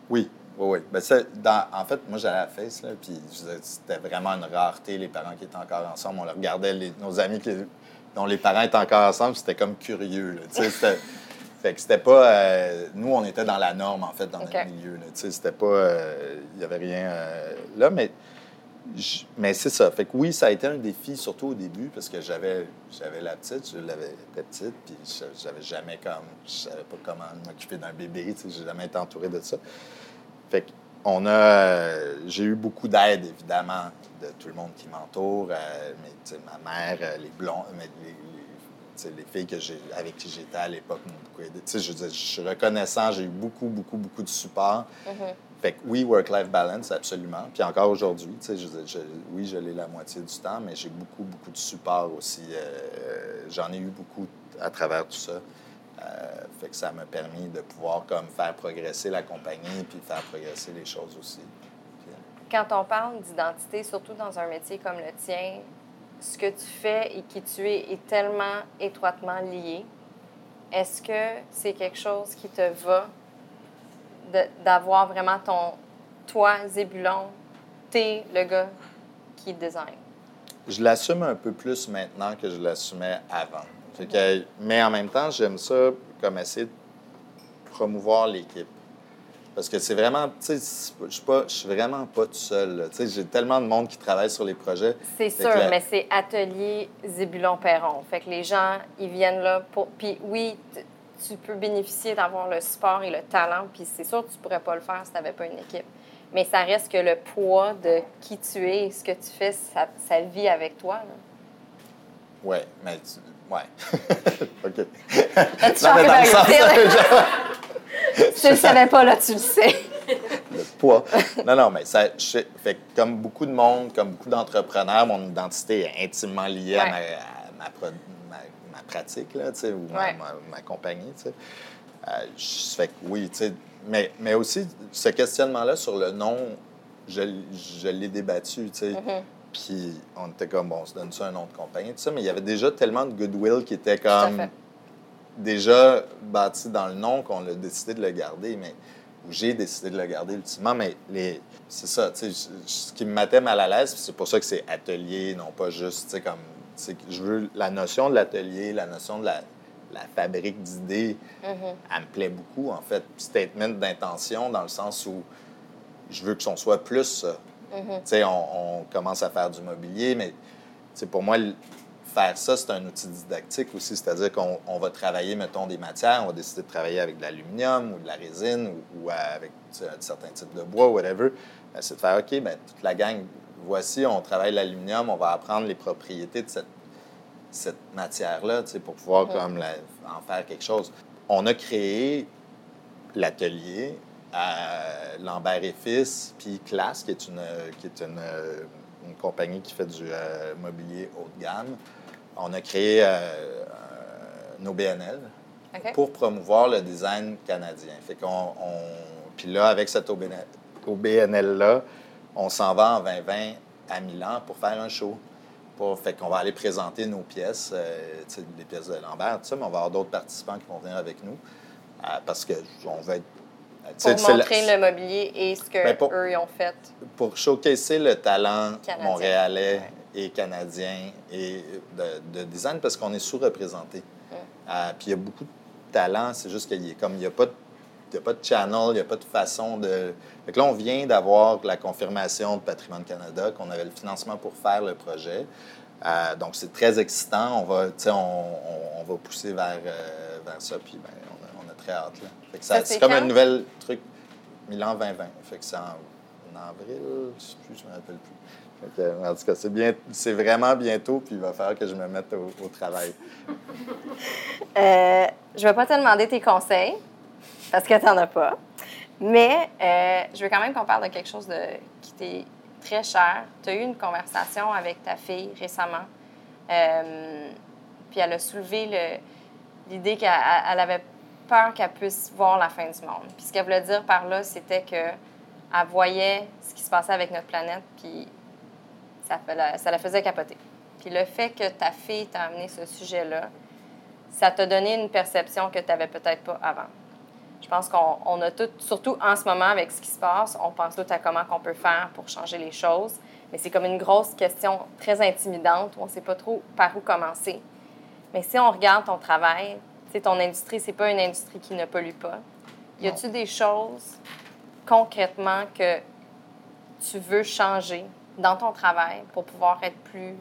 Oui, oui, oui. Ben, ça, dans, en fait, moi, j'allais à la face, là, puis c'était vraiment une rareté, les parents qui étaient encore ensemble. On regardait les- nos amis qui, dont les parents étaient encore ensemble, c'était comme curieux, là. Fait que c'était pas. euh, nous, on était dans la norme, en fait, dans notre milieu. c'était pas. euh, Il y avait rien euh, là, mais. Mais c'est ça. Fait que oui, ça a été un défi, surtout au début, parce que j'avais j'avais la petite, je l'avais la petite, puis je- j'avais jamais comme. Je savais pas comment m'occuper d'un bébé, tu sais, j'ai jamais été entouré de ça. Fait que on a. euh, J'ai eu beaucoup d'aide, évidemment, de tout le monde qui m'entoure, euh, ma mère, euh, les blonds, mais les, filles que j'ai, avec qui j'étais à l'époque m'ont beaucoup aidé. Tu sais, je, je suis reconnaissant, j'ai eu beaucoup, beaucoup, beaucoup de support. Fait que oui, work-life balance, absolument. Puis encore aujourd'hui, je je- oui, je l'ai la moitié du temps, mais j'ai beaucoup, beaucoup de support aussi. Euh, j'en ai eu beaucoup à travers tout ça. Euh, fait que ça m'a permis de pouvoir comme faire progresser la compagnie puis faire progresser les choses aussi. Puis, euh, Quand on parle d'identité, surtout dans un métier comme le tien, ce que tu fais et qui tu es est tellement étroitement lié. Est-ce que c'est quelque chose qui te va d'avoir vraiment ton toi, Zébulon, t'es le gars qui design? je l'assume un peu plus maintenant que je l'assumais avant. Fait que- mais en même temps, j'aime ça comme essayer de promouvoir l'équipe. Parce que c'est vraiment, tu sais, je suis vraiment pas tout seul. Tu sais, j'ai tellement de monde qui travaille sur les projets. C'est sûr, la- mais c'est atelier Zébulon-Perron. Fait que les gens, ils viennent là pour. Puis oui, tu peux bénéficier d'avoir le support et le talent, puis c'est sûr que tu pourrais pas le faire si tu n'avais pas une équipe. Mais ça reste que le poids de qui tu es, ce que tu fais, ça, ça vit avec toi. là. Ouais, mais tu- ouais. OK. Tu Non, mais dans le sens, vérité, Si tu le savais pas, là, tu le sais. le poids. Non, non, mais ça, je fait que comme beaucoup de monde, comme beaucoup d'entrepreneurs, mon identité est intimement liée à, ma, à ma pro- ma- ma pratique, là, tu sais, ou ma, Ouais. ma- ma compagnie, tu sais. Euh, je fais que oui, tu sais. Mais, mais aussi, ce questionnement-là sur le nom, je, l- je l'ai débattu, tu sais. Mm-hmm. Puis on était comme, bon, on se donne ça un nom de compagnie, tout ça, mais il y avait déjà tellement de goodwill qui était comme déjà bâti dans le nom qu'on a décidé de le garder, mais ou j'ai décidé de le garder ultimement, mais les, c'est ça, tu sais, ce qui me mettait mal à l'aise, c'est pour ça que c'est atelier, non pas juste, tu sais, comme, tu sais, je veux la notion de l'atelier, la notion de la, la fabrique d'idées, elle me plaît beaucoup, en fait. Statement d'intention dans le sens où je veux que son soit plus ça. Sais, on, on commence à faire du mobilier, mais pour moi, faire ça, c'est un outil didactique aussi. C'est-à-dire qu'on on va travailler, mettons, des matières, on va décider de travailler avec de l'aluminium ou de la résine ou, ou avec certains types de bois, whatever. Ben, c'est de faire, OK, ben, toute la gang, voici, on travaille l'aluminium, on va apprendre les propriétés de cette, cette matière-là, pour pouvoir comme la- en faire quelque chose. On a créé l'atelier à Lambert et Fils, puis Classe, qui est une, qui est une, une compagnie qui fait du euh, mobilier haut de gamme. On a créé euh, un- nos BNL pour promouvoir le design canadien. Fait qu'on, on- puis là, avec OBNL OBNL-là, on s'en va en 2020 à Milan pour faire un show. Pour, fait qu'on va aller présenter nos pièces, euh, les pièces de Lambert, tout ça, mais on va avoir d'autres participants qui vont venir avec nous euh, parce qu'on veut être... Pour montrer le mobilier et ce que Ben, pour- eux ont fait. pour showcaser le talent Canadien. montréalais et canadien et de, de design parce qu'on est sous-représenté. Euh, puis il y a beaucoup de talent, c'est juste qu'il y a comme il n'y a pas de il a pas de channel, il n'y a pas de façon de. Fait que là, on vient d'avoir la confirmation de Patrimoine Canada, qu'on avait le financement pour faire le projet. Euh, donc, c'est très excitant. On va, on va pousser vers, euh, vers ça, puis ben, Là. Fait que ça- Ça, c'est comme quand? un nouvel truc, Milan 2020. Fait que c'est en, en avril, je sais plus, je me rappelle plus. Fait que, en tout cas, c'est, bien, c'est vraiment bientôt, puis il va falloir que je me mette au, au travail. Euh, je ne vais pas te demander tes conseils, parce que tu n'en as pas. Mais euh, je veux quand même qu'on parle de quelque chose de, qui t'est très cher. Tu as eu une conversation avec ta fille récemment. euh, puis elle a soulevé le- l'idée qu'elle elle avait peur qu'elle puisse voir la fin du monde. Puis ce qu'elle voulait dire par là, c'était que elle voyait ce qui se passait avec notre planète, puis ça, la- ça la faisait capoter. Puis le fait que ta fille t'a amené ce sujet-là, ça t'a donné une perception que tu n'avais peut-être pas avant. Je pense qu'on on a tout, surtout en ce moment avec ce qui se passe, on pense tout à comment qu'on peut faire pour changer les choses. Mais c'est comme une grosse question très intimidante où on ne sait pas trop par où commencer. Mais si on regarde ton travail, sais, ton industrie, c'est pas une industrie qui ne pollue pas. Y a-tu des choses concrètement que tu veux changer dans ton travail pour pouvoir être plus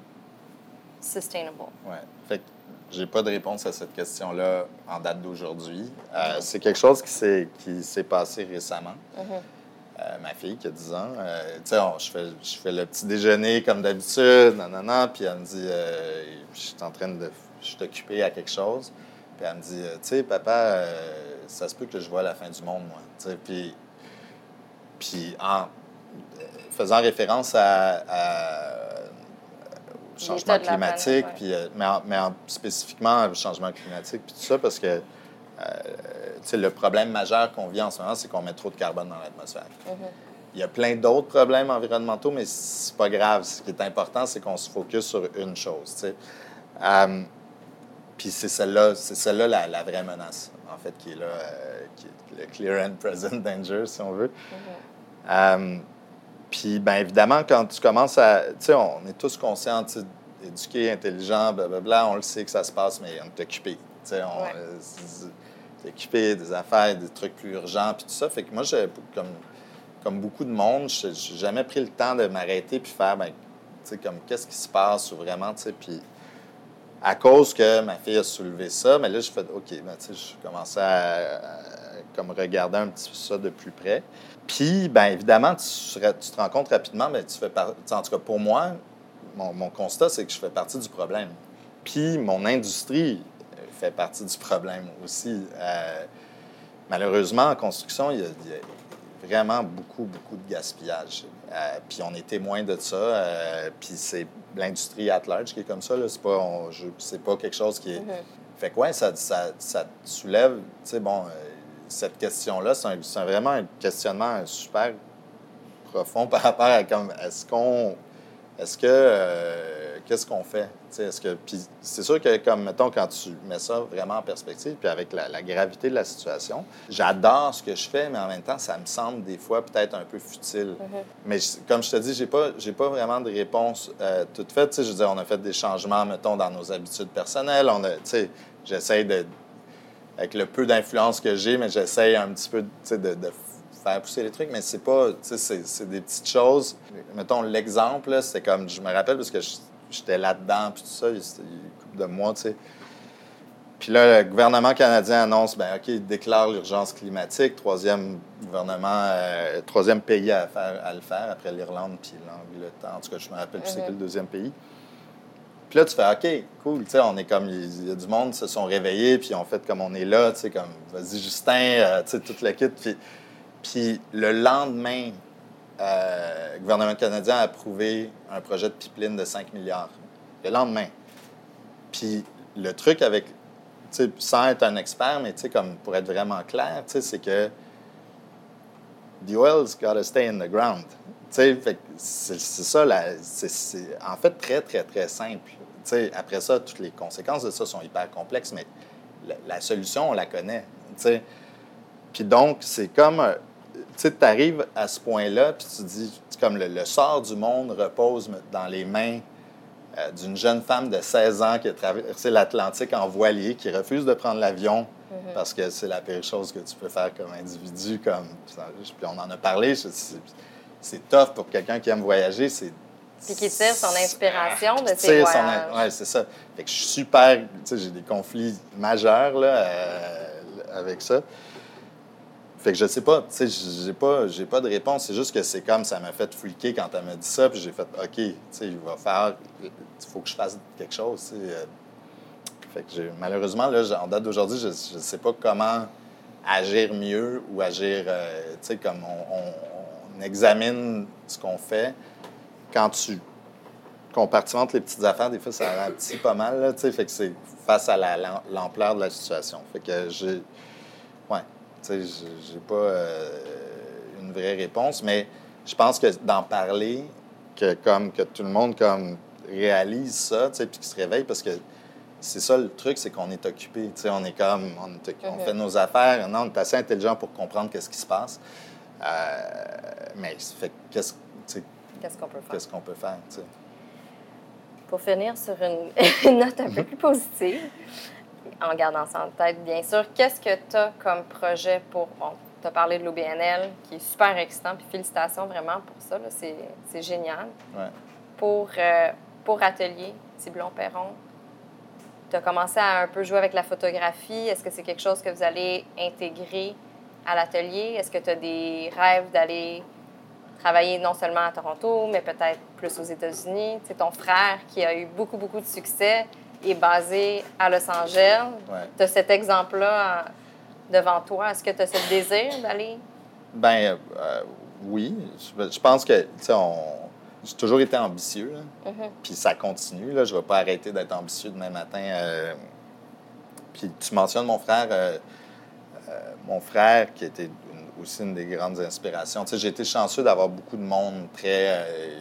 sustainable? Ouais. Fait que j'ai pas de réponse à cette question-là en date d'aujourd'hui. Euh, c'est quelque chose qui s'est, qui s'est passé récemment. Euh, ma fille qui a 10 ans, euh, tu sais, je fais, je fais le petit déjeuner comme d'habitude, nanana, puis elle me dit, je suis en train de, je suis occupé à quelque chose, puis elle me dit, euh, tu sais, papa, euh, ça se peut que je vois la fin du monde, moi, puis, puis en euh, faisant référence à, à- au changement climatique, ouais. puis, mais, en- mais en- spécifiquement au changement climatique, puis tout ça, parce que euh, le problème majeur qu'on vit en ce moment, c'est qu'on met trop de carbone dans l'atmosphère. Il y a plein d'autres problèmes environnementaux, mais c'est pas grave. Ce qui est important, c'est qu'on se focus sur une chose. Euh, puis c'est celle-là, c'est celle-là la, la vraie menace, en fait, qui est là, euh, qui est le clear and present danger, si on veut. Euh, puis, bien évidemment, quand tu commences à. Tu sais, on est tous conscients, éduqués, intelligents, blablabla, on le sait que ça se passe, mais on est occupé. Tu sais, on Ouais. occupé des affaires, des trucs plus urgents, puis tout ça. Fait que moi, j'ai, comme, comme beaucoup de monde, je n'ai jamais pris le temps de m'arrêter puis faire, ben, tu sais, comme, qu'est-ce qui se passe ou vraiment, tu sais, puis à cause que ma fille a soulevé ça, mais là, je fais, OK, ben, tu sais, je commençais à, comme regarder un petit peu ça de plus près. Puis, bien évidemment, tu, te rends compte rapidement, mais tu fais par- tu sais, en tout cas pour moi, mon, constat, c'est que je fais partie du problème. Puis, mon industrie fait partie du problème aussi. Euh, malheureusement, en construction, il y, a, il y a vraiment beaucoup, beaucoup de gaspillage. Euh, puis on est témoin de ça. euh, puis c'est l'industrie at large qui est comme ça. C'est pas, on- je- c'est pas quelque chose qui est. Fait que ouais, ça, ça, ça te soulève, tu sais, bon, euh, cette question-là, c'est, un- c'est vraiment un questionnement super profond par rapport à comme, est-ce qu'on, est-ce que, qu'est-ce qu'on fait, tu sais, est-ce que, puis c'est sûr que comme, mettons, quand tu mets ça vraiment en perspective, puis avec la, la gravité de la situation, j'adore ce que je fais, mais en même temps, ça me semble des fois peut-être un peu futile. Mais je- comme je te dis, j'ai pas, j'ai pas vraiment de réponse euh, toute faite. Je veux dire, on a fait des changements, mettons, dans nos habitudes personnelles. On a, j'essaie de, avec le peu d'influence que j'ai, mais j'essaie un petit peu, de, de faire pousser les trucs. Mais c'est pas, c'est, des petites choses. Mettons l'exemple, c'est comme, je me rappelle parce que je- j'étais là-dedans, puis tout ça, il y a une couple de mois, tu sais. Puis là, le gouvernement canadien annonce, ben OK, il déclare l'urgence climatique, troisième gouvernement, euh, troisième pays à, faire, à le faire après l'Irlande puis l'Angleterre. En tout cas, je me rappelle plus c'est quel le deuxième pays. Puis là, tu fais OK, cool, tu sais, on est comme, il y a du monde se sont réveillés, puis on fait comme on est là, tu sais, comme, vas-y, Justin, euh, tu sais, toute la kit. Puis, puis le lendemain, euh, le gouvernement canadien a approuvé un projet de pipeline de 5 milliards. Le lendemain. Puis le truc avec, sans être un expert, mais comme pour être vraiment clair, c'est que the oil's gotta stay in the ground. C'est ça, c'est- en fait très, très, très simple. Tu sais, après ça, toutes les conséquences de ça sont hyper complexes, mais la, la solution, on la connaît. Puis donc, c'est comme, tu arrives à ce point-là, puis tu dis, comme le, le sort du monde repose dans les mains euh, d'une jeune femme de 16 ans qui a traversé l'Atlantique en voilier, qui refuse de prendre l'avion parce que c'est la pire chose que tu peux faire comme individu. Comme, puis on en a parlé, c'est tough pour quelqu'un qui aime voyager. C'est Puis qui tire son inspiration de ses voyages. ouais, c'est ça. Fait que je suis super. Tu sais, j'ai des conflits majeurs là, euh, avec ça. Fait que je sais pas, tu sais, j'ai pas, j'ai pas de réponse. C'est juste que c'est comme ça m'a fait freaker quand elle m'a dit ça, puis j'ai fait, OK, tu sais, il va faire, il faut que je fasse quelque chose, euh. Fait que j'ai- malheureusement, là, en date d'aujourd'hui, je ne sais pas comment agir mieux ou agir, euh, tu sais, comme on, examine ce qu'on fait. Quand tu compartimentes les petites affaires, des fois, ça ralentit pas mal, tu sais, fait que c'est face à la- l'am- l'ampleur de la situation. Fait que j'ai... Ouais, j'ai- j'ai pas euh, une vraie réponse, mais je pense que d'en parler, que comme que tout le monde comme réalise ça, tu sais, puis qu'il se réveille, parce que c'est ça le truc, c'est qu'on est occupé, tu sais, on est comme, on, est on Mhm. fait nos affaires, non, on est assez intelligent pour comprendre qu'est-ce qui se passe, Euh, mais qu'est-ce, Qu'est-ce qu'on peut faire? qu'est-ce qu'on peut faire. Pour finir sur une, une note un peu plus positive, en gardant ça en tête, bien sûr. Qu'est-ce que tu as comme projet pour. Bon, tu as parlé de l'OBNL, qui est super excitant, puis félicitations vraiment pour ça. là. C'est c'est génial. Ouais. Pour, euh, pour Atelier, Ciblon-Perron, tu as commencé à un peu jouer avec la photographie. Est-ce que c'est quelque chose que vous allez intégrer à l'atelier? Est-ce que tu as des rêves d'aller travailler non seulement à Toronto, mais peut-être plus aux États-Unis? Sais, ton frère, qui a eu beaucoup, beaucoup de succès, est basé à Los Angeles. Ouais. Tu as cet exemple-là en- devant toi. Est-ce que tu as ce désir d'aller? Ben euh, oui, je, je pense que, tu sais, on- j'ai toujours été ambitieux. Mhm. puis ça continue. Là. Je ne vais pas arrêter d'être ambitieux demain matin. euh. Puis tu mentionnes mon frère, euh, euh, mon frère qui était aussi une des grandes inspirations. Tu sais, j'ai été chanceux d'avoir beaucoup de monde très, euh,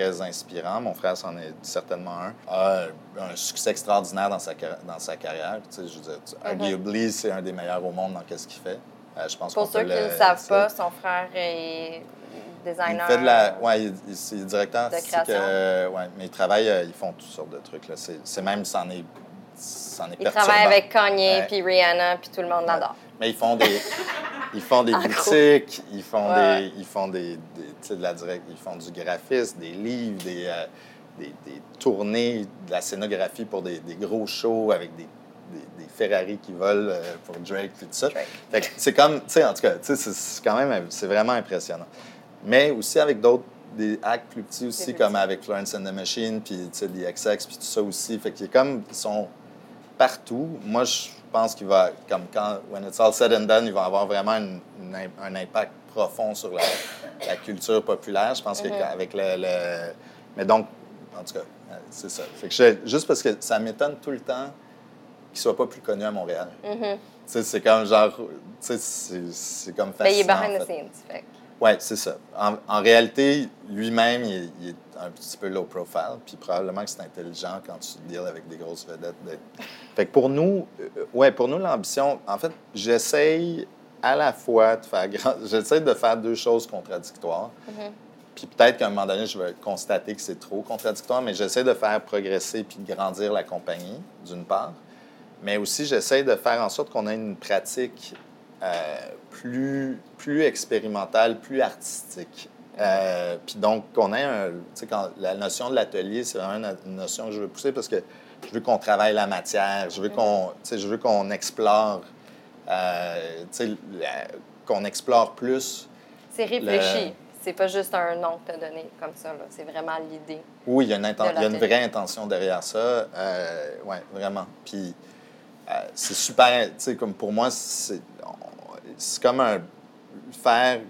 très inspirant. Mon frère, c'en est certainement un. A un succès extraordinaire dans sa, dans sa carrière. Tu sais, je veux dire, tu- arguably, c'est un des meilleurs au monde dans ce qu'il fait. Euh, je pense Pour ceux qui ne le savent pas, son frère est designer. il fait de la. Ouais, il, il- c'est directeur De artistique. euh, ouais, mais ils travaillent, euh, ils font toutes sortes de trucs. Là. C'est, même, c'en est, c'en est Il perturbant. travaille avec Kanye, Ouais. puis Rihanna, puis tout le monde Ouais. l'adore. Mais ils font des, ils font des gros. boutiques, ils font Ouais. des, ils font des, des- de la direct, ils font du graphisme, des livres, des, euh, des, des tournées, de la scénographie pour des, des gros shows avec des, des, Ferrari qui volent euh, pour Drake et tout ça. C'est comme, tu sais, en tout cas, c'est- quand même, c'est vraiment impressionnant. Mais aussi avec d'autres, des actes plus petits aussi, comme petits. avec Florence and the Machine, puis, tu sais, The XX, puis tout ça aussi. Fait qu'ils comme, ils sont partout. Moi, je pense qu'il va, comme quand, when it's all said and done, il va avoir vraiment une- une im- un impact profond sur la, la culture populaire. Je pense Mhm. qu'avec le, le- Mais donc, en tout cas, euh, c'est ça. Fait que je- juste parce que ça m'étonne tout le temps qu'il soit pas plus connu à Montréal. Mhm. Sais, c'est comme genre, c'est comme Ben, il est fascinant. behind en the scenes. Fait. Oui, c'est ça. En, en réalité, lui-même, il est un petit peu low profile, puis probablement que c'est intelligent quand tu deals avec des grosses vedettes. Fait que pour nous, euh, ouais, pour nous, l'ambition, en fait, j'essaye à la fois de faire grand... j'essaie de faire deux choses contradictoires. Mhm. Puis peut-être qu'à un moment donné, je vais constater que c'est trop contradictoire, mais j'essaie de faire progresser puis de grandir la compagnie, d'une part. Mais aussi, j'essaie de faire en sorte qu'on ait une pratique euh, plus, plus expérimentale, plus artistique. Euh, puis donc, qu'on ait un. Quand la notion de l'atelier, c'est vraiment une, notion que je veux pousser parce que je veux qu'on travaille la matière, je veux qu'on, je veux qu'on explore, euh, qu'on explore plus C'est réfléchi. C'est pas juste un nom que tu as donné comme ça. C'est vraiment l'idée. Oui, il y a une, il y a vraie intention derrière ça. Euh, oui, vraiment. Puis euh, c'est super, tu sais, comme pour moi, c'est on- c'est comme un faire,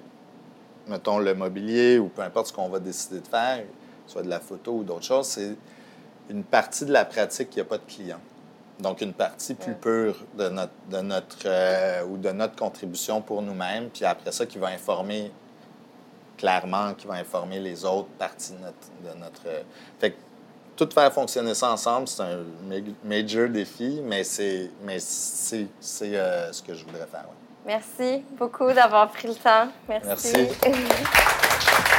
mettons, le mobilier ou peu importe ce qu'on va décider de faire, soit de la photo ou d'autres choses, c'est une partie de la pratique qui n'a pas de client. Donc, une partie plus pure de notre, de notre, euh, ou de notre contribution pour nous-mêmes, puis après ça, qui va informer clairement, qui va informer les autres parties de notre... De notre euh, fait que tout faire fonctionner ça ensemble, c'est un ma- major défi, mais c'est mais c'est c'est, euh, ce que je voudrais faire. ouais. Merci beaucoup d'avoir pris le temps. Merci. Merci.